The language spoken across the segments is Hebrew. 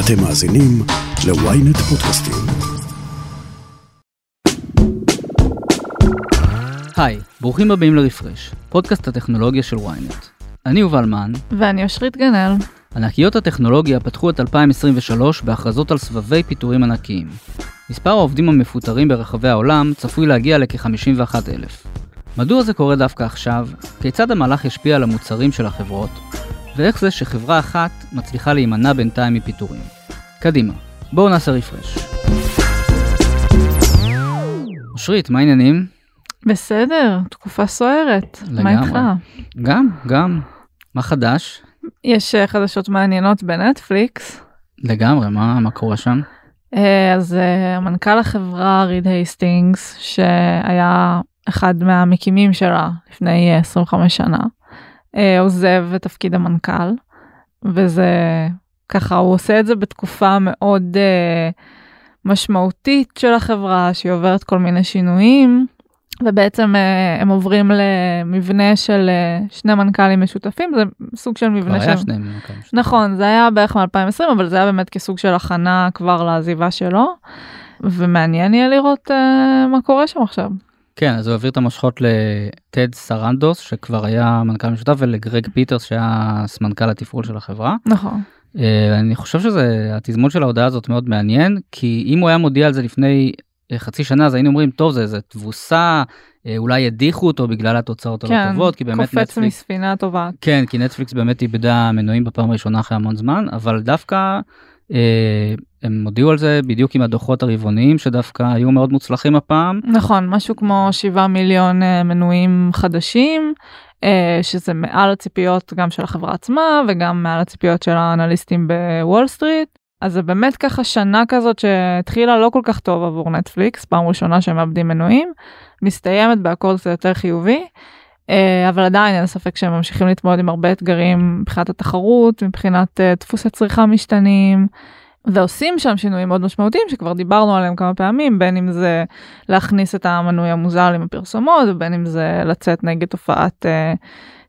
אתם מאזינים ל-ynet פודקאסטים. היי, ברוכים הבאים לרפרש, פודקאסט הטכנולוגיה של ynet. אני יובל מן, ואני אושרית גנאל. ענקיות הטכנולוגיה פתחו את 2023 בהכרזות על סבבי פיטורים ענקיים. מספר העובדים המפוטרים ברחבי העולם צפוי להגיע לכ-51,000. מדוע זה קורה דווקא עכשיו? כיצד המהלך ישפיע על המוצרים של החברות? ואיך זה שחברה אחת מצליחה להימנע בינתיים מפיטורים? קדימה, בואו נעשה רפרש. אושרית, מה העניינים? בסדר, תקופה סוערת. מה לגמרי. איתך? גם, גם. מה חדש? יש אה, חדשות מעניינות בנטפליקס. לגמרי, מה, מה קורה שם? אה, אז אה, מנכ"ל החברה ריד הייסטינגס, שהיה אחד מהמקימים שלה לפני אה, 25 שנה, עוזב את תפקיד המנכ"ל, וזה ככה, הוא עושה את זה בתקופה מאוד אה, משמעותית של החברה, שהיא עוברת כל מיני שינויים. ובעצם אה, הם עוברים למבנה של אה, שני מנכ"לים משותפים, זה סוג של כבר מבנה היה של... שני מנכ"לים. נכון, זה היה בערך מ-2020, אבל זה היה באמת כסוג של הכנה כבר לעזיבה שלו, ומעניין יהיה לראות uh, מה קורה שם עכשיו. כן, אז הוא העביר את המושכות לטד סרנדוס, שכבר היה מנכ"ל משותף, ולגרג פיטרס, שהיה סמנכ"ל התפעול של החברה. נכון. אה, אני חושב שזה, התזמון של ההודעה הזאת מאוד מעניין, כי אם הוא היה מודיע על זה לפני אה, חצי שנה, אז היינו אומרים, טוב, זה איזה תבוסה, אה, אולי הדיחו אותו בגלל התוצאות הלא כן, טובות, כי באמת קופץ נטפליקס, מספינה טובה. כן, כי נטפליקס באמת איבדה מנויים בפעם הראשונה אחרי המון זמן, אבל דווקא הם הודיעו על זה בדיוק עם הדוחות הרבעוניים, שדווקא היו מאוד מוצלחים הפעם. נכון, משהו כמו 7 מיליון uh, מנויים חדשים, uh, שזה מעל הציפיות גם של החברה עצמה וגם מעל הציפיות של האנליסטים בוול סטריט. אז זה באמת ככה שנה כזאת שהתחילה לא כל כך טוב עבור נטפליקס, פעם ראשונה שהם מאבדים מנויים, מסתיימת בהכל קצת יותר חיובי. Uh, אבל עדיין אין ספק שהם ממשיכים להתמודד עם הרבה אתגרים מבחינת התחרות, מבחינת uh, דפוסי צריכה משתנים, ועושים שם שינויים מאוד משמעותיים שכבר דיברנו עליהם כמה פעמים, בין אם זה להכניס את המנוי המוזל עם הפרסומות, ובין אם זה לצאת נגד תופעת uh,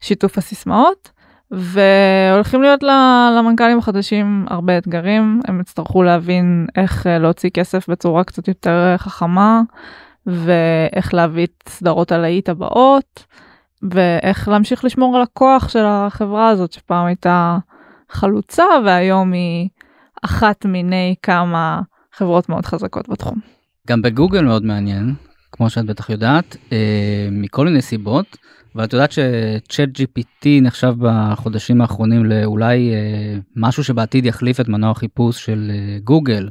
שיתוף הסיסמאות. והולכים להיות למנכ"לים החדשים הרבה אתגרים, הם יצטרכו להבין איך uh, להוציא כסף בצורה קצת יותר חכמה, ואיך להביא את סדרות הלהיט הבאות. ואיך להמשיך לשמור על הכוח של החברה הזאת שפעם הייתה חלוצה והיום היא אחת מיני כמה חברות מאוד חזקות בתחום. גם בגוגל מאוד מעניין, כמו שאת בטח יודעת, אה, מכל מיני סיבות, אבל את יודעת שצ'אט GPT נחשב בחודשים האחרונים לאולי אה, משהו שבעתיד יחליף את מנוע החיפוש של אה, גוגל.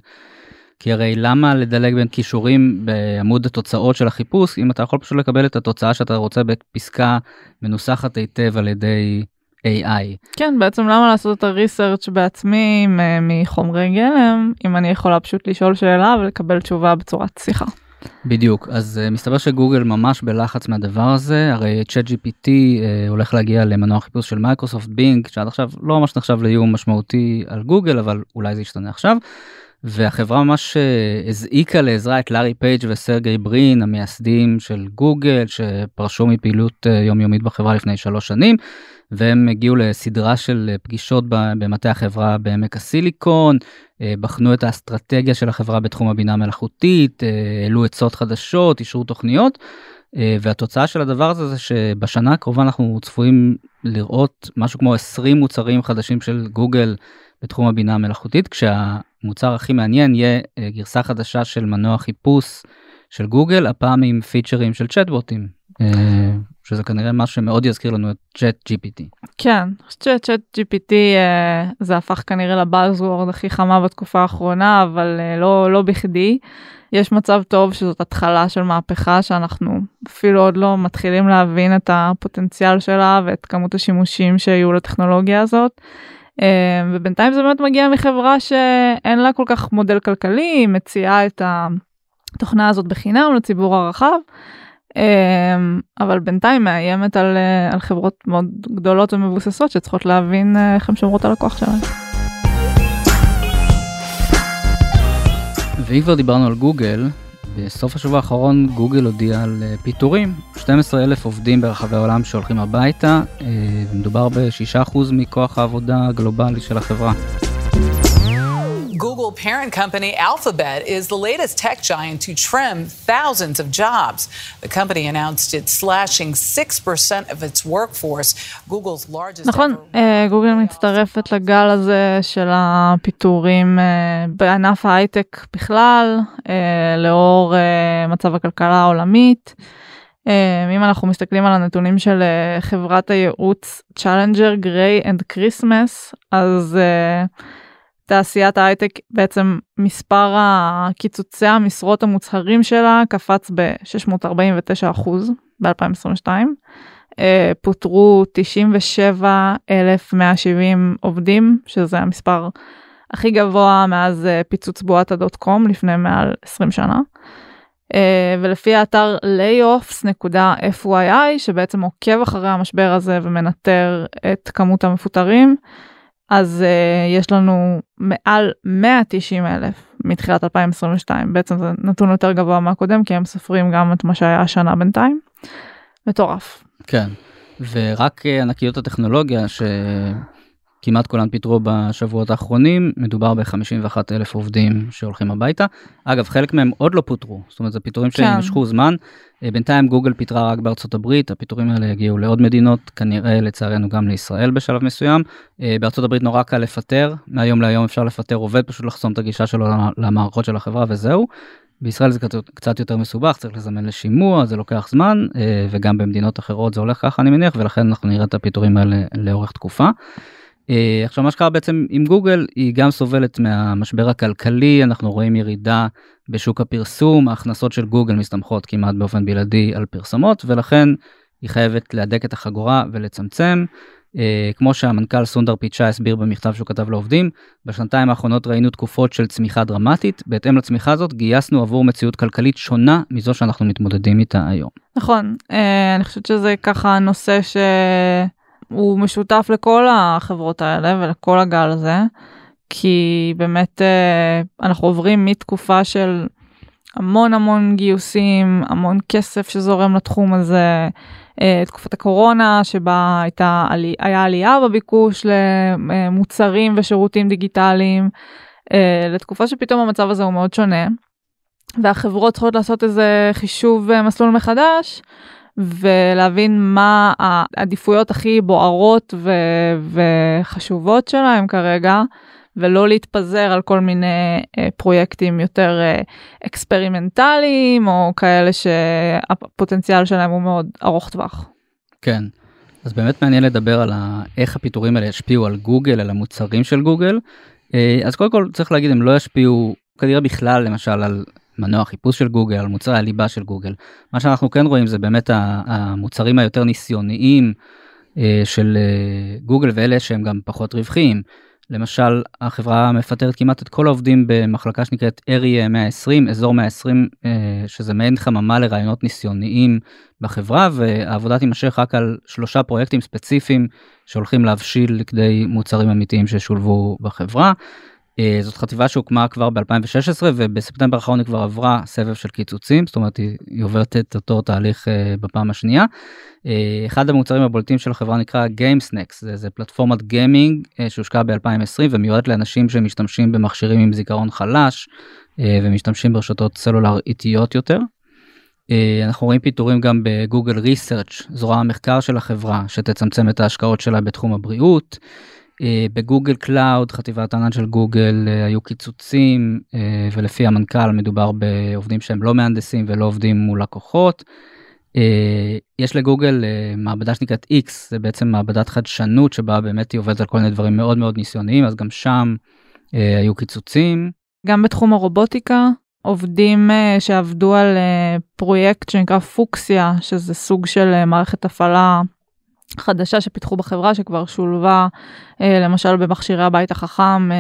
כי הרי למה לדלג בין כישורים בעמוד התוצאות של החיפוש אם אתה יכול פשוט לקבל את התוצאה שאתה רוצה בפסקה מנוסחת היטב על ידי AI. כן, בעצם למה לעשות את ה research בעצמי מחומרי גלם, אם אני יכולה פשוט לשאול שאלה ולקבל תשובה בצורת שיחה. בדיוק, אז uh, מסתבר שגוגל ממש בלחץ מהדבר הזה, הרי ChatGPT uh, הולך להגיע למנוע חיפוש של מייקרוסופט בינג, שעד עכשיו לא ממש נחשב לאיום משמעותי על גוגל, אבל אולי זה ישתנה עכשיו. והחברה ממש uh, הזעיקה לעזרה את לארי פייג' וסרגי ברין המייסדים של גוגל שפרשו מפעילות uh, יומיומית בחברה לפני שלוש שנים והם הגיעו לסדרה של uh, פגישות במטה החברה בעמק הסיליקון, בחנו את האסטרטגיה של החברה בתחום הבינה המלאכותית, העלו עצות חדשות, אישרו תוכניות. והתוצאה של הדבר הזה זה שבשנה הקרובה אנחנו צפויים לראות משהו כמו 20 מוצרים חדשים של גוגל בתחום הבינה המלאכותית כשהמוצר הכי מעניין יהיה אה, גרסה חדשה של מנוע חיפוש של גוגל הפעם עם פיצ'רים של צ'טבוטים אה, שזה כנראה משהו שמאוד יזכיר לנו את צ'אט GPT. כן, אני חושבת שצ'אט GPT זה הפך כנראה לבאזוורד הכי חמה בתקופה האחרונה, אבל אה, לא, לא בכדי. יש מצב טוב שזאת התחלה של מהפכה שאנחנו אפילו עוד לא מתחילים להבין את הפוטנציאל שלה ואת כמות השימושים שיהיו לטכנולוגיה הזאת. אה, ובינתיים זה באמת מגיע מחברה שאין לה כל כך מודל כלכלי, היא מציעה את התוכנה הזאת בחינם לציבור הרחב. אמ, אבל בינתיים מאיימת על, אה, על חברות מאוד גדולות ומבוססות שצריכות להבין אה, איך הן שומרות על הכוח שלהן. ואם כבר דיברנו על גוגל, בסוף השבוע האחרון גוגל הודיע על אה, פיטורים, 12 אלף עובדים ברחבי העולם שהולכים הביתה, אה, ומדובר ב-6% מכוח העבודה הגלובלי של החברה. Google parent company Alphabet is the latest tech giant to trim thousands of jobs. The company announced it's slashing 6% of its workforce. Google's largest נכון. אה, גוגל מצטרפת לגל הזה של הפיטורים אה, בענף ההייטק בכלל, אה, לאור אה, מצב הכלכלה העולמית. אה, אם אנחנו מסתכלים על הנתונים של אה, חברת הייעוץ Challenger, Gray and Christmas, אז אה, תעשיית ההייטק בעצם מספר הקיצוצי המשרות המוצהרים שלה קפץ ב-649% ב-2022. אה, פוטרו 97,170 עובדים, שזה המספר הכי גבוה מאז אה, פיצוץ בועת הדוט קום לפני מעל 20 שנה. אה, ולפי האתר layoffs.fyi שבעצם עוקב אחרי המשבר הזה ומנטר את כמות המפוטרים, אז uh, יש לנו מעל 190 אלף מתחילת 2022 בעצם זה נתון יותר גבוה מהקודם כי הם סופרים גם את מה שהיה השנה בינתיים. מטורף. כן, ורק אה, ענקיות הטכנולוגיה שכמעט כולן פיטרו בשבועות האחרונים, מדובר ב-51 אלף עובדים שהולכים הביתה. אגב, חלק מהם עוד לא פוטרו, זאת אומרת זה פיטורים כן. שימשכו זמן. אה, בינתיים גוגל פיטרה רק בארצות הברית, הפיטורים האלה יגיעו לעוד מדינות, כנראה לצערנו גם לישראל בשלב מסוים. אה, בארצות הברית נורא קל לפטר, מהיום להיום אפשר לפטר עובד, פשוט לחסום את הגישה שלו למערכות של החברה וזהו. בישראל זה קצת- יותר מסובך, צריך לזמן לשימוע, זה לוקח זמן, אה, וגם במדינות אחרות זה הולך ככה אני מניח, ולכן אנחנו נראה את הפיטורים האלה לאורך תקופה. אה, עכשיו מה שקרה בעצם עם גוגל, היא גם סובלת מהמשבר הכלכלי, אנחנו רואים ירידה בשוק הפרסום, ההכנסות של גוגל מסתמכות כמעט באופן בלעדי על פרסומות, ולכן היא חייבת להדק את החגורה ולצמצם. אה, כמו שהמנכ"ל סונדר פיצ'ה הסביר במכתב שהוא כתב לעובדים, בשנתיים האחרונות ראינו תקופות של צמיחה דרמטית, בהתאם לצמיחה הזאת גייסנו עבור מציאות כלכלית שונה מזו שאנחנו מתמודדים איתה היום. נכון, אה, אני חושבת שזה ככה נושא שהוא משותף לכל החברות האלה ולכל הגל הזה, כי באמת אה, אנחנו עוברים מתקופה של המון המון גיוסים, המון כסף שזורם לתחום הזה, אה, תקופת הקורונה שבה הייתה, היה עלייה בביקוש למוצרים ושירותים דיגיטליים, אה, לתקופה שפתאום המצב הזה הוא מאוד שונה. והחברות צריכות לעשות איזה חישוב מסלול מחדש ולהבין מה העדיפויות הכי בוערות ו- וחשובות שלהם כרגע ולא להתפזר על כל מיני אה, פרויקטים יותר אה, אקספרימנטליים או כאלה שהפוטנציאל שלהם הוא מאוד ארוך טווח. כן. אז באמת מעניין לדבר על ה- איך הפיטורים האלה ישפיעו על גוגל, על המוצרים של גוגל. אה, אז קודם כל צריך להגיד הם לא ישפיעו כנראה בכלל למשל על מנוע חיפוש של גוגל, על מוצרי הליבה של גוגל. מה שאנחנו כן רואים זה באמת המוצרים היותר ניסיוניים אה, של אה, גוגל ואלה שהם גם פחות רווחיים. למשל החברה מפטרת כמעט את כל העובדים במחלקה שנקראת אריה 120 אזור 120 אה, שזה מעין חממה לרעיונות ניסיוניים בחברה והעבודה תימשך רק על שלושה פרויקטים ספציפיים שהולכים להבשיל לכדי מוצרים אמיתיים ששולבו בחברה. אה, זאת חטיבה שהוקמה כבר ב-2016 ובספטמבר האחרון היא כבר עברה סבב של קיצוצים זאת אומרת היא, עוברת את אותו תהליך אה, בפעם השנייה. אה, אחד המוצרים הבולטים של החברה נקרא GameSnacks זה, זה פלטפורמת גיימינג אה, שהושקה ב-2020 ומיועדת לאנשים שמשתמשים במכשירים עם זיכרון חלש ומשתמשים ברשתות סלולר איטיות יותר. אנחנו רואים פיטורים גם בגוגל Research זרוע המחקר של החברה שתצמצם את ההשקעות שלה בתחום הבריאות. אה, בגוגל Cloud חטיבת הענן של גוגל אה, היו קיצוצים אה, ולפי המנכ"ל מדובר בעובדים שהם לא מהנדסים ולא עובדים מול לקוחות. יש לגוגל מעבדה שנקראת X זה בעצם מעבדת חדשנות שבה באמת היא עובדת על כל מיני דברים מאוד מאוד ניסיוניים אז גם שם היו קיצוצים. גם בתחום הרובוטיקה עובדים שעבדו על פרויקט שנקרא פוקסיה שזה סוג של מערכת הפעלה חדשה שפיתחו בחברה שכבר שולבה uh, למשל במכשירי הבית החכם uh,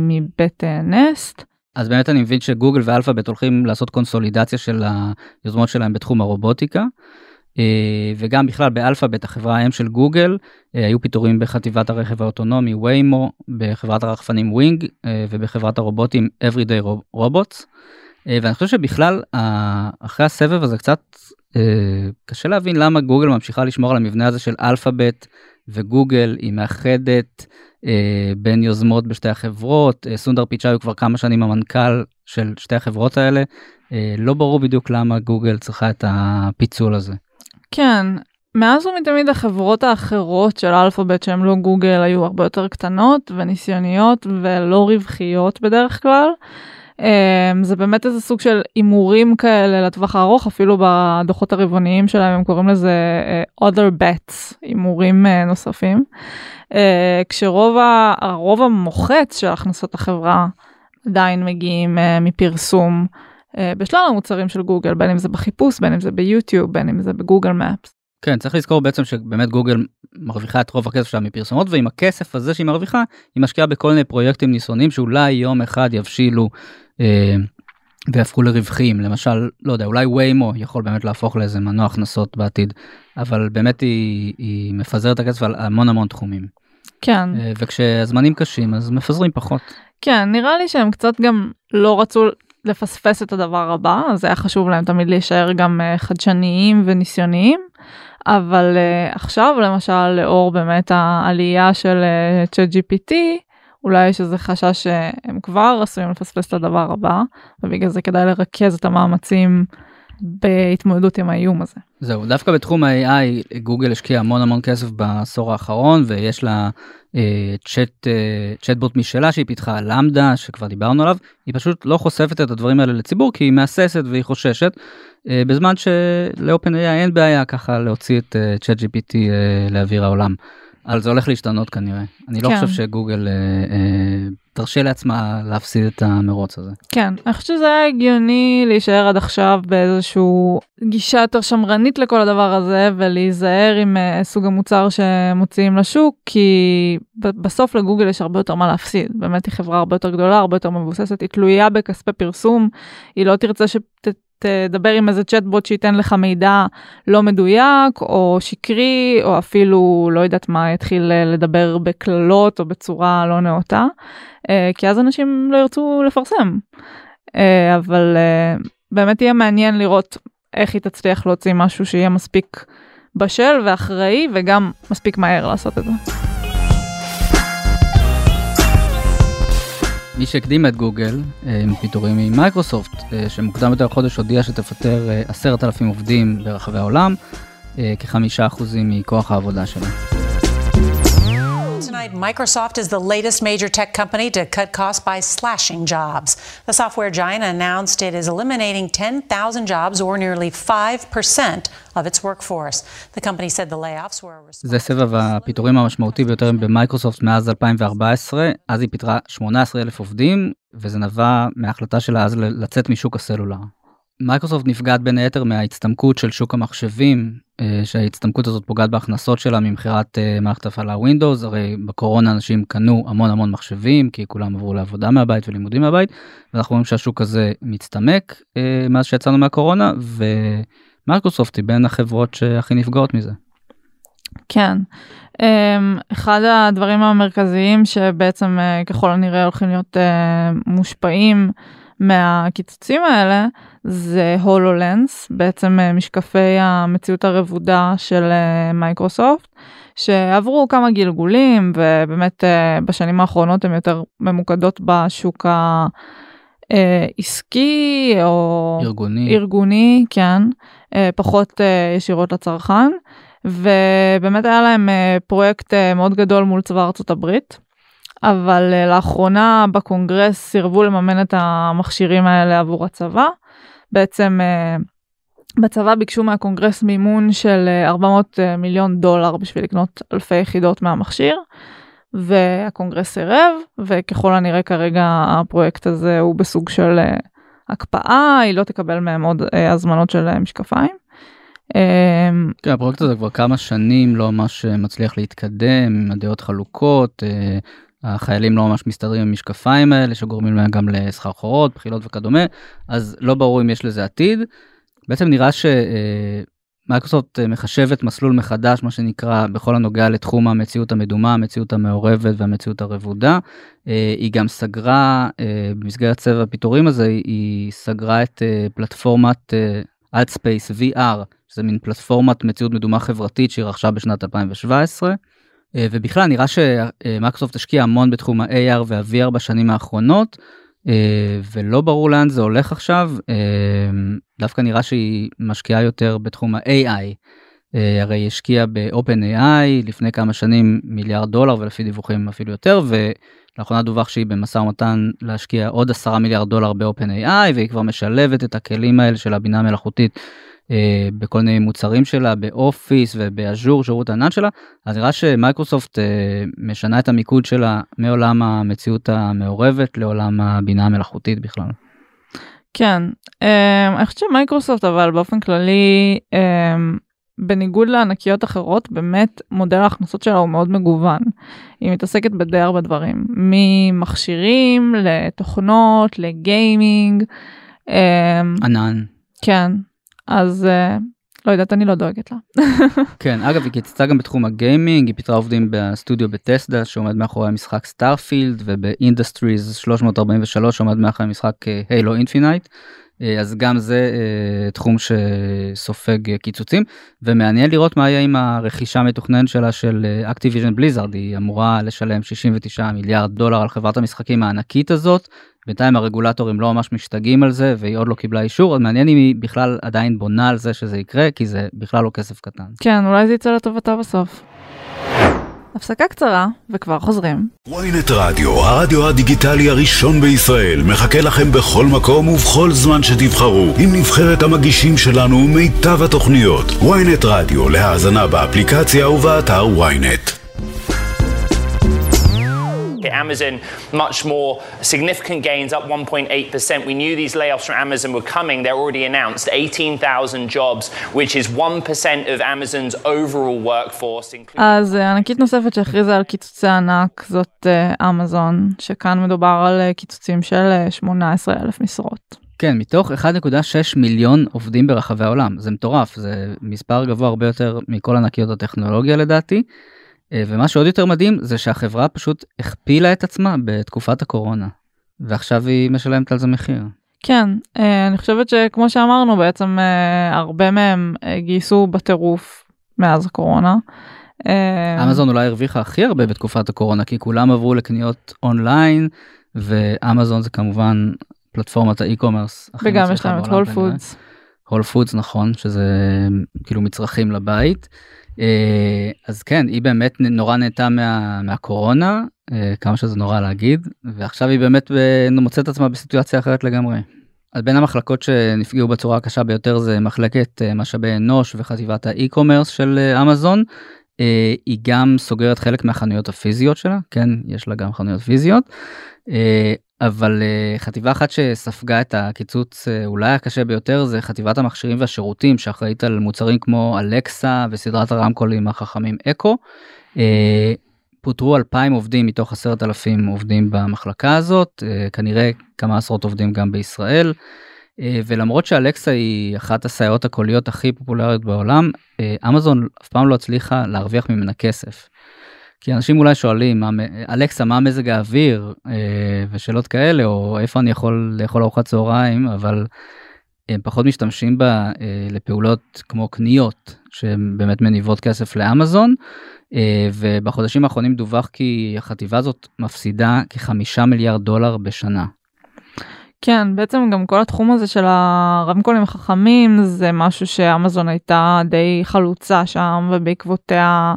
מבית uh, נסט. אז באמת אני מבין שגוגל ואלפאבית הולכים לעשות קונסולידציה של היוזמות שלהם בתחום הרובוטיקה. אה, וגם בכלל באלפאבית החברה האם של גוגל אה, היו פיטורים בחטיבת הרכב האוטונומי ויימו בחברת הרחפנים ווינג אה, ובחברת הרובוטים Everyday Robots. ואני חושב שבכלל אחרי הסבב הזה קצת קשה להבין למה גוגל ממשיכה לשמור על המבנה הזה של אלפאבית וגוגל היא מאחדת אה, בין יוזמות בשתי החברות. אה, סונדאר פיצ'אי הוא כבר כמה שנים המנכ"ל של שתי החברות האלה. אה, לא ברור בדיוק למה גוגל צריכה את הפיצול הזה. כן, מאז ומתמיד החברות האחרות של אלפאבית שהן לא גוגל היו הרבה יותר קטנות וניסיוניות ולא רווחיות בדרך כלל. Um, זה באמת איזה סוג של הימורים כאלה לטווח הארוך אפילו בדוחות הרבעוניים שלהם הם קוראים לזה uh, other bets הימורים uh, נוספים. Uh, כשרוב הרוב המוחץ של הכנסות החברה עדיין מגיעים מפרסום בשלל המוצרים של גוגל בין אם זה בחיפוש בין אם זה ביוטיוב בין אם זה בגוגל מפס. כן צריך לזכור בעצם שבאמת גוגל מרוויחה את רוב הכסף שלה מפרסומות ועם הכסף הזה שהיא מרוויחה היא משקיעה בכל מיני פרויקטים ניסיוניים שאולי יום אחד יבשילו אה, והפכו לרווחים למשל לא יודע אולי ויימו יכול באמת להפוך לאיזה מנוע הכנסות בעתיד אבל באמת היא, היא מפזרת את הכסף על המון המון תחומים. כן. אה, וכשהזמנים קשים אז מפזרים פחות. כן נראה לי שהם קצת גם לא רצו לפספס את הדבר הבא אז היה חשוב להם תמיד להישאר גם אה, חדשניים וניסיוניים. אבל uh, עכשיו למשל לאור באמת העלייה של צ'אט uh, GPT אולי יש איזה חשש שהם כבר עשויים לפספס את הדבר הבא ובגלל זה כדאי לרכז את המאמצים בהתמודדות עם האיום הזה. זהו דווקא בתחום ה-AI גוגל השקיע המון המון כסף בעשור האחרון ויש לה אה, צ'אט אה, צ'אטבוט משלה שהיא פיתחה למדה שכבר דיברנו עליו היא פשוט לא חושפת את הדברים האלה לציבור כי היא מהססת והיא חוששת אה, בזמן שלאופן AI אין בעיה ככה להוציא את אה, צ'אט GPT אה, לאוויר העולם. אבל זה הולך להשתנות כנראה. אני לא כן. חושב שגוגל אה, אה, תרשה לעצמה להפסיד את המרוץ הזה. כן, אני חושבת שזה היה הגיוני להישאר עד עכשיו באיזשהו גישה יותר שמרנית לכל הדבר הזה ולהיזהר עם uh, סוג המוצר שמוציאים לשוק כי בסוף לגוגל יש הרבה יותר מה להפסיד. באמת היא חברה הרבה יותר גדולה, הרבה יותר מבוססת, היא תלויה בכספי פרסום, היא לא תרצה שת... תדבר עם איזה צ'טבוט שייתן לך מידע לא מדויק או שקרי או אפילו לא יודעת מה יתחיל אה, לדבר בקללות או בצורה לא נאותה אה, כי אז אנשים לא ירצו לפרסם. אה, אבל באמת יהיה מעניין לראות איך היא תצליח להוציא משהו שיהיה מספיק בשל ואחראי וגם מספיק מהר לעשות את זה. מי שהקדים את גוגל אה, עם פיטורים ממייקרוסופט, אה, שמוקדם יותר החודש הודיע שתפטר אה, עשרת אלפים עובדים ברחבי העולם, כחמישה אחוזים מכוח העבודה שלה. Tonight, Microsoft is the latest major tech company to cut costs by slashing jobs. The software giant announced it is eliminating 10,000 jobs, or nearly 5% of its workforce. The company said the layoffs were a response... זה סבב הפיטורים המשמעותי ביותר במייקרוסופט מאז 2014, אז היא פיטרה 18 אלף עובדים, וזה נבע מההחלטה שלה אז לצאת משוק הסלולר. מייקרוסופט נפגעת בין היתר מההצטמקות של שוק המחשבים, אה, שההצטמקות הזאת פוגעת בהכנסות שלה ממכירת אה, מערכת הפעלה Windows, הרי בקורונה אנשים קנו המון המון מחשבים, כי כולם עברו לעבודה מהבית ולימודים מהבית, ואנחנו רואים שהשוק הזה מצטמק אה, מאז שיצאנו מהקורונה, ומייקרוסופט היא בין החברות שהכי נפגעות מזה. כן. אמ, אחד הדברים המרכזיים שבעצם ככל הנראה הולכים להיות מושפעים מהקיצוצים האלה זה הולולנס, בעצם אה, משקפי המציאות הרבודה של אה, מייקרוסופט, שעברו כמה גלגולים ובאמת אה, בשנים האחרונות הן יותר ממוקדות בשוק העסקי או ארגוני, ארגוני כן, פחות ישירות לצרכן. ובאמת היה להם פרויקט מאוד גדול מול צבא ארצות הברית. אבל uh, לאחרונה בקונגרס סירבו לממן את המכשירים האלה עבור הצבא. בעצם uh, בצבא ביקשו מהקונגרס מימון של uh, 400 uh, מיליון דולר בשביל לקנות אלפי יחידות מהמכשיר. והקונגרס סירב וככל הנראה כרגע הפרויקט הזה הוא בסוג של הקפאה היא לא תקבל מהם עוד הזמנות של משקפיים. כן, הפרויקט הזה כבר כמה שנים לא ממש מצליח להתקדם הדעות חלוקות החיילים לא ממש מסתדרים עם המשקפיים האלה שגורמים להם גם לסחרחורות, בחילות וכדומה, אז לא ברור אם יש לזה עתיד. בעצם נראה שמייקרוסופט מחשבת מסלול מחדש, מה שנקרא, בכל הנוגע לתחום המציאות המדומה, המציאות המעורבת והמציאות הרבודה. היא גם סגרה, במסגרת צבע הפיטורים הזה, היא סגרה את פלטפורמת AdSpace VR, שזה מין פלטפורמת מציאות מדומה חברתית שהיא רכשה בשנת 2017. אה, ובכלל נראה שמייקרוסופט השקיע המון בתחום ה-AR וה-VR בשנים האחרונות, אה, ולא ברור לאן זה הולך עכשיו, אה, דווקא נראה שהיא משקיעה יותר בתחום ה-AI. הרי היא השקיעה ב-OpenAI לפני כמה שנים מיליארד דולר ולפי דיווחים אפילו יותר ולאחרונה דווח שהיא במשא ומתן להשקיע עוד 10 מיליארד דולר ב-OpenAI והיא כבר משלבת את הכלים האלה של הבינה המלאכותית אה, בכל מיני מוצרים שלה באופיס ובאז'ור שירות הענן שלה אז נראה שמייקרוסופט אה, משנה את המיקוד שלה מעולם המציאות המעורבת לעולם הבינה המלאכותית בכלל. כן, אה, אני חושבת שמייקרוסופט אבל באופן כללי בניגוד לענקיות אחרות באמת מודל ההכנסות שלה הוא מאוד מגוון. היא מתעסקת בדי הרבה דברים ממכשירים לתוכנות לגיימינג. ענן. כן אז uh, לא יודעת אני לא דואגת לה. כן אגב היא קיצצה גם בתחום הגיימינג היא פיטרה עובדים בסטודיו בת'סדה שעומד מאחורי המשחק סטארפילד וב Industries 343 שעומד מאחורי המשחק Halo Infinite. אז גם זה uh, תחום שסופג קיצוצים ומעניין לראות מה יהיה עם הרכישה המתוכננת שלה של אקטיביז'ן בליזארד היא אמורה לשלם 69 מיליארד דולר על חברת המשחקים הענקית הזאת בינתיים הרגולטורים לא ממש משתגעים על זה והיא עוד לא קיבלה אישור אז מעניין אם היא בכלל עדיין בונה על זה שזה יקרה כי זה בכלל לא כסף קטן. כן אולי זה יצא לטובתה בסוף. הפסקה קצרה וכבר חוזרים. ynet רדיו, הרדיו הדיגיטלי הראשון בישראל, מחכה לכם בכל מקום ובכל זמן שתבחרו, עם נבחרת המגישים שלנו ומיטב התוכניות. ynet רדיו, להאזנה באפליקציה ובאתר ynet. Amazon much more significant gains, up 1.8%. We knew these layoffs from Amazon were coming. They're already announced 18,000 jobs, which is 1% of Amazon's overall workforce. אז ענקית נוספת שהכריזה על קיצוצי ענק זאת אמזון, שכאן מדובר על קיצוצים של 18,000 משרות. כן, מתוך 1.6 מיליון עובדים ברחבי העולם. זה מטורף, זה מספר גבוה הרבה יותר מכל ענקיות הטכנולוגיה לדעתי. אה, ומה שעוד יותר מדהים זה שהחברה פשוט הכפילה את עצמה בתקופת הקורונה ועכשיו היא משלמת על זה מחיר. כן, אה, אני חושבת שכמו שאמרנו בעצם אה, הרבה מהם גייסו בטירוף מאז הקורונה. אמזון אולי הרוויחה הכי הרבה בתקופת הקורונה כי כולם עברו לקניות אונליין ואמזון זה כמובן פלטפורמת ה e-commerce. וגם יש להם את הול פודס. הול פודס נכון שזה כאילו מצרכים לבית. אה, אז כן היא באמת נורא נהנתה מה, מהקורונה אה, כמה שזה נורא להגיד ועכשיו היא באמת מוצאת עצמה בסיטואציה אחרת לגמרי. אז בין המחלקות שנפגעו בצורה הקשה ביותר זה מחלקת אה, משאבי אנוש וחטיבת האי-קומרס של אמזון. היא גם סוגרת חלק מהחנויות הפיזיות שלה כן יש לה גם חנויות פיזיות. אבל uh, חטיבה אחת שספגה את הקיצוץ uh, אולי הקשה ביותר זה חטיבת המכשירים והשירותים שאחראית על מוצרים כמו אלקסה וסדרת הרמקולים החכמים אקו. Uh, פוטרו 2,000 עובדים מתוך 10,000 עובדים במחלקה הזאת, כנראה כמה עשרות עובדים גם בישראל. ולמרות שאלקסה היא אחת הסייעות הקוליות הכי פופולריות בעולם, אמזון אף פעם לא הצליחה להרוויח ממנה כסף. כי אנשים אולי שואלים, אלכסה, מה מזג האוויר, אה, ושאלות כאלה, או איפה אני יכול לאכול ארוחת צהריים, אבל הם פחות משתמשים בה אה, לפעולות כמו קניות, שהן באמת מניבות כסף לאמזון, אה, ובחודשים האחרונים דווח כי החטיבה הזאת מפסידה כחמישה מיליארד דולר בשנה. כן, בעצם גם כל התחום הזה של הרמקולים החכמים זה משהו שאמזון הייתה די חלוצה שם ובעקבותיה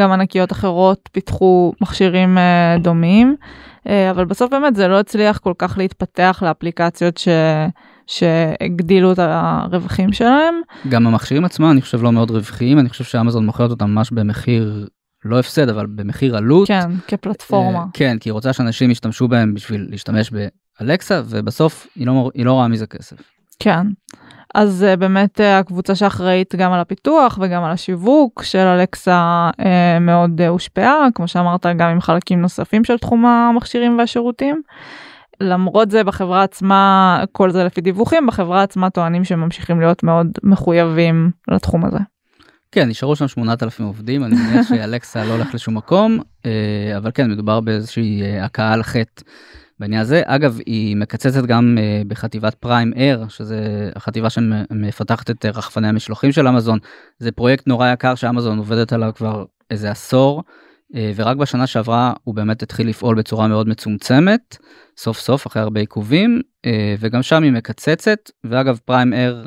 גם ענקיות אחרות פיתחו מכשירים uh, דומים, uh, אבל בסוף באמת זה לא הצליח כל כך להתפתח לאפליקציות ש... שהגדילו את הרווחים שלהם. גם המכשירים עצמם אני חושב לא מאוד רווחיים, אני חושב שאמזון מוכרת אותם ממש במחיר לא הפסד אבל במחיר עלות. כן, כפלטפורמה. Uh, כן, כי היא רוצה שאנשים ישתמשו בהם בשביל להשתמש באלקסה ובסוף היא לא, היא לא רואה מזה כסף. כן. אז uh, באמת uh, הקבוצה שאחראית גם על הפיתוח וגם על השיווק של אלקסה uh, מאוד הושפעה, כמו שאמרת, גם עם חלקים נוספים של תחום המכשירים והשירותים. למרות זה בחברה עצמה, כל זה לפי דיווחים, בחברה עצמה טוענים שממשיכים להיות מאוד מחויבים לתחום הזה. כן, נשארו שם 8,000 עובדים, אני מניח שאלקסה לא הולך לשום מקום, אבל כן, מדובר באיזושהי הכאה על חטא. בעניין הזה. אגב היא מקצצת גם uh, בחטיבת פריים אר שזה החטיבה שמפתחת את uh, רחפני המשלוחים של אמזון. זה פרויקט נורא יקר שאמזון עובדת עליו כבר איזה עשור ורק בשנה שעברה הוא באמת התחיל לפעול בצורה מאוד מצומצמת, סוף סוף אחרי הרבה עיכובים, וגם שם היא מקצצת, ואגב פריים אר,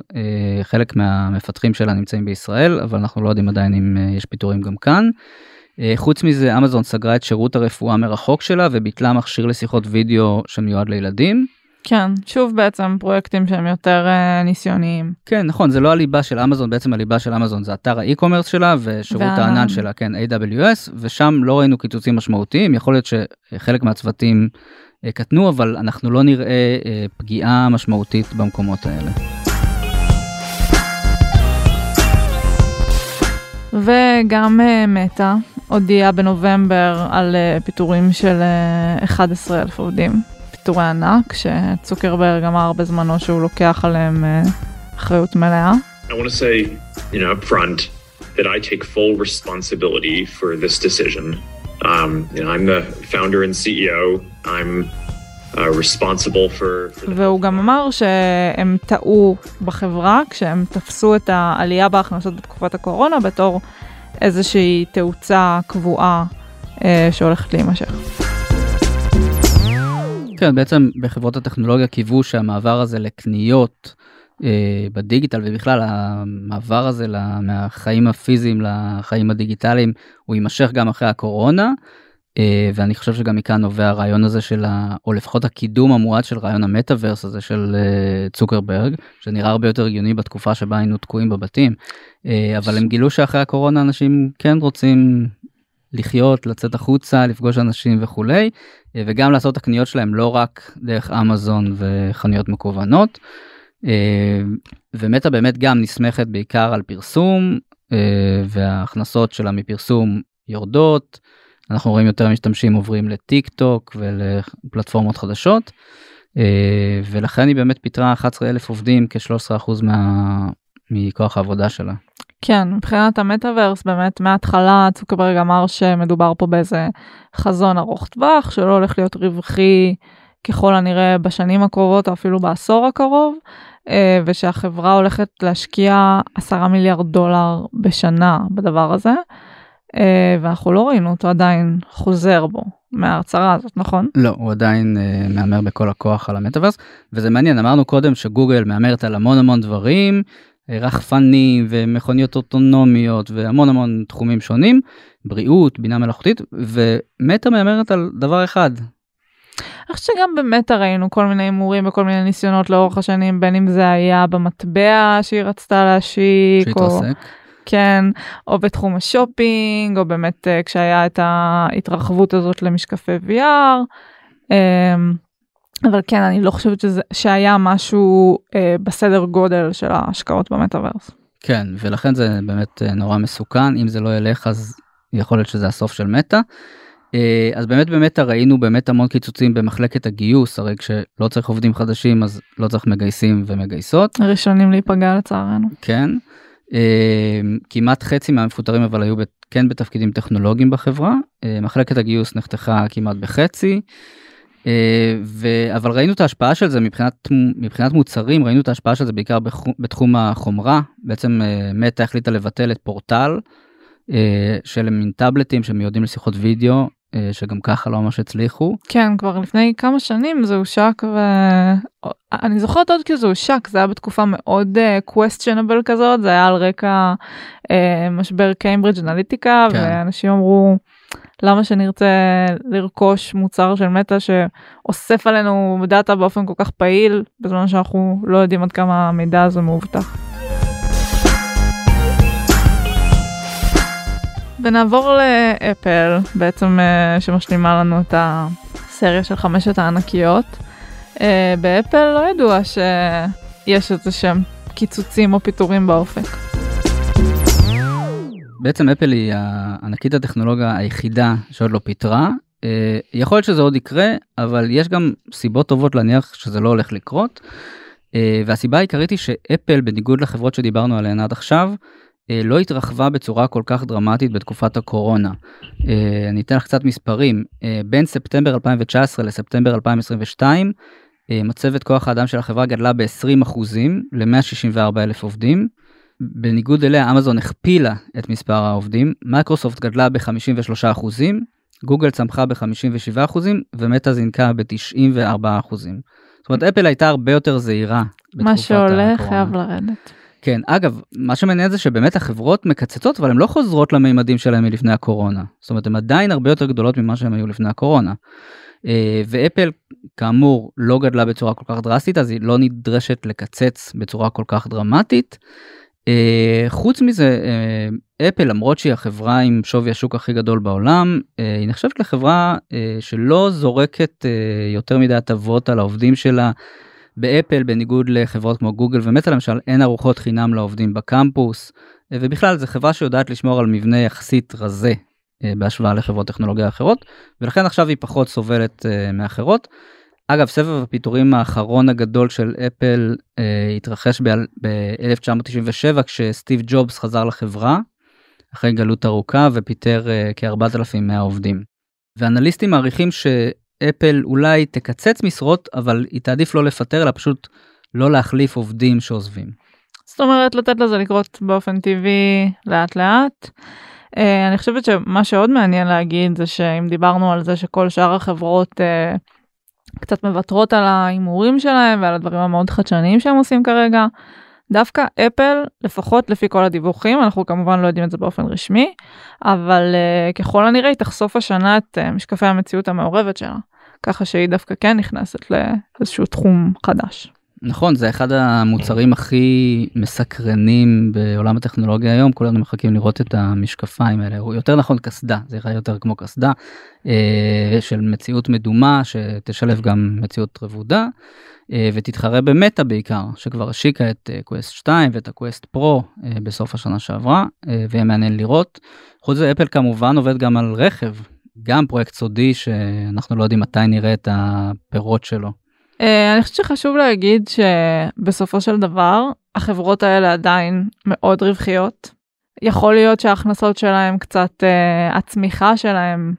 חלק מהמפתחים שלה נמצאים בישראל, אבל אנחנו לא יודעים עדיין אם יש פיטורים גם כאן. חוץ מזה אמזון סגרה את שירות הרפואה מרחוק שלה וביטלה מכשיר לשיחות וידאו שמיועד לילדים. כן, שוב בעצם פרויקטים שהם יותר uh, ניסיוניים. כן, נכון, זה לא הליבה של אמזון, בעצם הליבה של אמזון זה אתר האי-קומרס שלה ושירות והענן. הענן שלה, כן, AWS, ושם לא ראינו קיצוצים משמעותיים, יכול להיות שחלק מהצוותים uh, קטנו, אבל אנחנו לא נראה uh, פגיעה משמעותית במקומות האלה. וגם מטא הודיעה בנובמבר על פיטורים של 11,000 עובדים. פיטורי ענק, שצוקרברג אמר בזמנו שהוא לוקח עליהם אחריות מלאה. I want to say, you know, up front, that I take full responsibility for this decision. Um, you know, I'm the founder and CEO. I'm uh, responsible for... for והוא גם אמר שהם טעו בחברה כשהם תפסו את העלייה בהכנסות בתקופת הקורונה בתור איזושהי תאוצה קבועה אה, שהולכת להימשך. כן, בעצם בחברות הטכנולוגיה קיוו שהמעבר הזה לקניות אה, בדיגיטל ובכלל המעבר הזה מהחיים הפיזיים לחיים הדיגיטליים הוא יימשך גם אחרי הקורונה. אה, ואני חושב שגם מכאן נובע הרעיון הזה של ה... או לפחות הקידום המועד של רעיון המטאוורס הזה של אה, צוקרברג שנראה הרבה יותר הגיוני בתקופה שבה היינו תקועים בבתים אה, אבל הם גילו שאחרי הקורונה אנשים כן רוצים לחיות, לצאת החוצה, לפגוש אנשים וכולי, וגם לעשות את הקניות שלהם לא רק דרך אמזון וחנויות מקוונות. ומטה באמת גם נסמכת בעיקר על פרסום, וההכנסות שלה מפרסום יורדות. אנחנו רואים יותר משתמשים עוברים לטיק טוק ולפלטפורמות חדשות. ולכן היא באמת פיטרה 11 אלף עובדים כ-13% מה... מכוח העבודה שלה. כן, מבחינת המטאוורס באמת מההתחלה צוקרברג אמר שמדובר פה באיזה חזון ארוך טווח שלא הולך להיות רווחי ככל הנראה בשנים הקרובות או אפילו בעשור הקרוב אה, ושהחברה הולכת להשקיע עשרה מיליארד דולר בשנה בדבר הזה אה, ואנחנו לא ראינו אותו עדיין חוזר בו מההצהרה הזאת נכון? לא הוא עדיין אה, מהמר בכל הכוח על המטאוורס וזה מעניין אמרנו קודם שגוגל מהמרת על המון המון דברים רחפנים ומכוניות אוטונומיות והמון המון תחומים שונים, בריאות, בינה מלאכותית, ומטה מהמרת על דבר אחד. אני חושבת שגם במטה ראינו כל מיני הימורים וכל מיני ניסיונות לאורך השנים, בין אם זה היה במטבע שהיא רצתה להשיק, שהתרסק. או... כן, או בתחום השופינג, או באמת אה, כשהיה את ההתרחבות הזאת למשקפי VR. אמ, אבל כן אני לא חושבת שזה שהיה משהו אה, בסדר גודל של ההשקעות במטאוורס. כן ולכן זה באמת אה, נורא מסוכן אם זה לא ילך אז יכול להיות שזה הסוף של מטא. אז באמת באמת ראינו באמת המון קיצוצים במחלקת הגיוס הרי כשלא צריך עובדים חדשים אז לא צריך מגייסים ומגייסות. הראשונים להיפגע לצערנו. כן. אה, כמעט חצי מהמפוטרים אבל היו כן בתפקידים טכנולוגיים בחברה. מחלקת הגיוס נחתכה כמעט בחצי. אה, ו... אבל ראינו את ההשפעה של זה מבחינת מבחינת מוצרים ראינו את ההשפעה של זה בעיקר בתחום החומרה. בעצם אה, מטה החליטה לבטל את פורטל אה, של מין טאבלטים שמיועדים לשיחות וידאו שגם ככה לא ממש הצליחו. כן כבר לפני כמה שנים זה הושק ואני זוכרת עוד כי זה הושק זה היה בתקופה מאוד questionable כזאת זה היה על רקע משבר קיימברידג' אנליטיקה כן. ואנשים אמרו. למה שנרצה לרכוש מוצר של מטא שאוסף עלינו דאטה באופן כל כך פעיל בזמן שאנחנו לא יודעים עד כמה המידע הזה מאובטח. ונעבור לאפל בעצם אה, שמשלימה לנו את הסריה של חמשת הענקיות. אה, באפל לא ידוע שיש איזה שהם קיצוצים או פיטורים באופק. בעצם אפל היא ענקית הטכנולוגיה היחידה שעוד לא פיטרה. אה, יכול להיות שזה עוד יקרה, אבל יש גם סיבות טובות להניח שזה לא הולך לקרות. והסיבה העיקרית היא שאפל, בניגוד לחברות שדיברנו עליהן עד עכשיו, לא התרחבה בצורה כל כך דרמטית בתקופת הקורונה. אני אתן לך קצת מספרים. בין ספטמבר 2019 לספטמבר 2022, מצבת כוח האדם של החברה גדלה ב-20% ל-164 אלף עובדים. בניגוד אליה אמזון הכפילה את מספר העובדים, מייקרוסופט גדלה ב-53 אחוזים, גוגל צמחה ב-57 אחוזים ומטה זינקה ב-94 אחוזים. זאת אומרת אפל הייתה הרבה יותר זהירה. מה שעולה חייב לרדת. כן, אגב, מה שמעניין זה שבאמת החברות מקצצות, אבל הן לא חוזרות למימדים שלהן מלפני הקורונה. זאת אומרת, הן עדיין הרבה יותר גדולות ממה שהן היו לפני הקורונה. אה, ואפל, כאמור, לא גדלה בצורה כל כך דרסטית, אז היא לא נדרשת לקצץ בצורה כל כך דרמטית. אה, חוץ מזה, אה, אפל, למרות שהיא החברה עם שווי השוק הכי גדול בעולם, היא נחשבת לחברה שלא זורקת יותר מדי הטבות על העובדים שלה. באפל בניגוד לחברות כמו גוגל ומטה למשל אין ארוחות חינם לעובדים בקמפוס ובכלל זו חברה שיודעת לשמור על מבנה יחסית רזה אה, בהשוואה לחברות טכנולוגיה אחרות ולכן עכשיו היא פחות סובלת אה, מאחרות. אגב סבב הפיטורים האחרון הגדול של אפל אה, התרחש ב-1997 כשסטיב ג'ובס חזר לחברה אחרי גלות ארוכה ופיטר אה, כ-4,000 מהעובדים. ואנליסטים מעריכים ש... אפל אולי תקצץ משרות אבל היא תעדיף לא לפטר אלא פשוט לא להחליף עובדים שעוזבים. זאת אומרת לתת לזה לקרות באופן טבעי לאט לאט. Uh, אני חושבת שמה שעוד מעניין להגיד זה שאם דיברנו על זה שכל שאר החברות uh, קצת מוותרות על ההימורים שלהם ועל הדברים המאוד חדשניים שהם עושים כרגע. דווקא אפל לפחות לפי כל הדיווחים אנחנו כמובן לא יודעים את זה באופן רשמי אבל אה, ככל הנראה היא תחשוף השנה את אה, משקפי המציאות המעורבת שלה. ככה שהיא דווקא כן נכנסת לאיזשהו תחום חדש. נכון זה אחד המוצרים הכי מסקרנים בעולם הטכנולוגיה היום כולנו מחכים לראות את המשקפיים האלה הוא יותר נכון קסדה זה יראה יותר כמו קסדה אה, של מציאות מדומה שתשלב גם מציאות רבודה אה, ותתחרה במטה בעיקר שכבר השיקה את Quest 2 ואת ה Quest Pro אה, בסוף השנה שעברה אה, ויהיה מעניין לראות. חוץ מזה אפל כמובן עובד גם על רכב גם פרויקט סודי שאנחנו לא יודעים מתי נראה את הפירות שלו. אה, אני חושבת שחשוב להגיד שבסופו של דבר החברות האלה עדיין מאוד רווחיות. יכול להיות שההכנסות שלהם קצת, uh, הצמיחה שלהם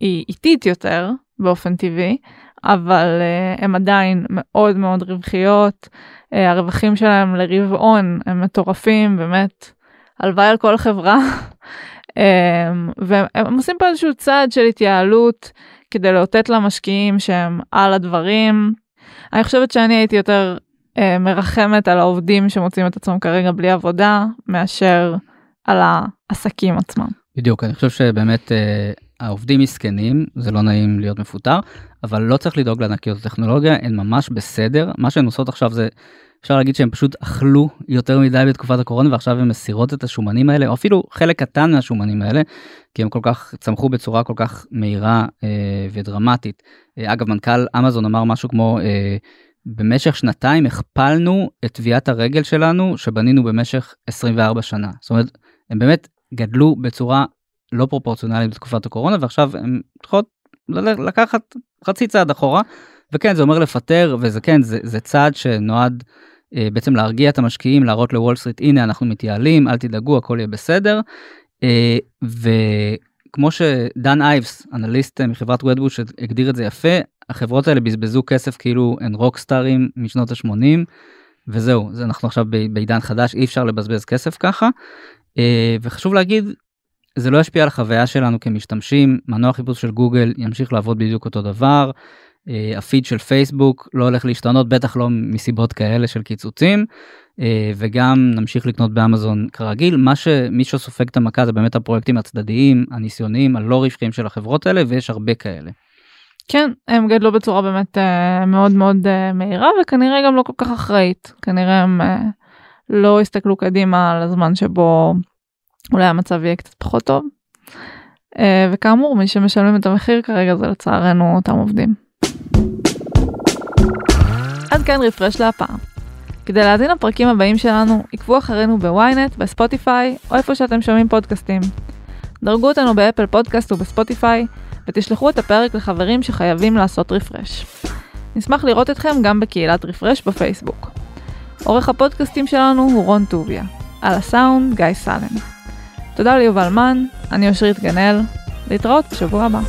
היא איטית יותר באופן טבעי, אבל uh, הם עדיין מאוד מאוד רווחיות. Uh, הרווחים שלהם לרבעון הם מטורפים, באמת. הלוואי על כל חברה והם עושים פה איזשהו צעד של התייעלות כדי לאותת למשקיעים שהם על הדברים. אני חושבת שאני הייתי יותר אה, מרחמת על העובדים שמוצאים את עצמם כרגע בלי עבודה מאשר על העסקים עצמם. בדיוק אני חושב שבאמת אה, העובדים מסכנים זה לא נעים להיות מפוטר אבל לא צריך לדאוג לענקיות הטכנולוגיה הן ממש בסדר מה שהן עושות עכשיו זה אפשר להגיד שהם פשוט אכלו יותר מדי בתקופת הקורונה ועכשיו הם מסירות את השומנים האלה או אפילו חלק קטן מהשומנים האלה כי הם כל כך צמחו בצורה כל כך מהירה אה, ודרמטית. אה, אגב מנכ"ל אמזון אמר משהו כמו אה, במשך שנתיים הכפלנו את טביעת הרגל שלנו שבנינו במשך 24 שנה זאת אומרת הם באמת גדלו בצורה לא פרופורציונלית בתקופת הקורונה ועכשיו הם צריכות לקחת חצי צעד אחורה וכן זה אומר לפטר וזה כן זה, זה צעד שנועד אה, בעצם להרגיע את המשקיעים להראות לוול סטריט הנה אנחנו מתייעלים אל תדאגו הכל יהיה בסדר. אה, וכמו שדן אייבס אנליסט מחברת וודבוש הגדיר את זה יפה החברות האלה בזבזו כסף כאילו הן רוקסטארים משנות ה-80 וזהו זה אנחנו עכשיו בעידן חדש אי אפשר לבזבז כסף ככה. אה, וחשוב להגיד זה לא ישפיע על החוויה שלנו כמשתמשים מנוע חיפוש של גוגל ימשיך לעבוד בדיוק אותו דבר. אה, הפיד של פייסבוק לא הולך להשתנות בטח לא מסיבות כאלה של קיצוצים אה, וגם נמשיך לקנות באמזון כרגיל מה שמי שסופג את המכה זה באמת הפרויקטים הצדדיים הניסיוניים הלא רווחיים של החברות האלה ויש הרבה כאלה. כן הם גדלו בצורה באמת אה, מאוד מאוד מהירה וכנראה גם לא כל כך אחראית כנראה הם לא הסתכלו קדימה על הזמן שבו אולי המצב יהיה קצת פחות טוב. וכאמור מי שמשלמים את המחיר כרגע זה לצערנו אותם עובדים. עד כאן רפרש להפעם. כדי להאזין לפרקים הבאים שלנו, עקבו אחרינו בוויינט, בספוטיפיי, או איפה שאתם שומעים פודקאסטים. דרגו אותנו באפל פודקאסט ובספוטיפיי, ותשלחו את הפרק לחברים שחייבים לעשות רפרש. נשמח לראות אתכם גם בקהילת רפרש בפייסבוק. עורך הפודקאסטים שלנו הוא רון טוביה. על הסאונד, גיא סלם. תודה ליובל מן, אני אושרית גנאל, להתראות בשבוע הבא.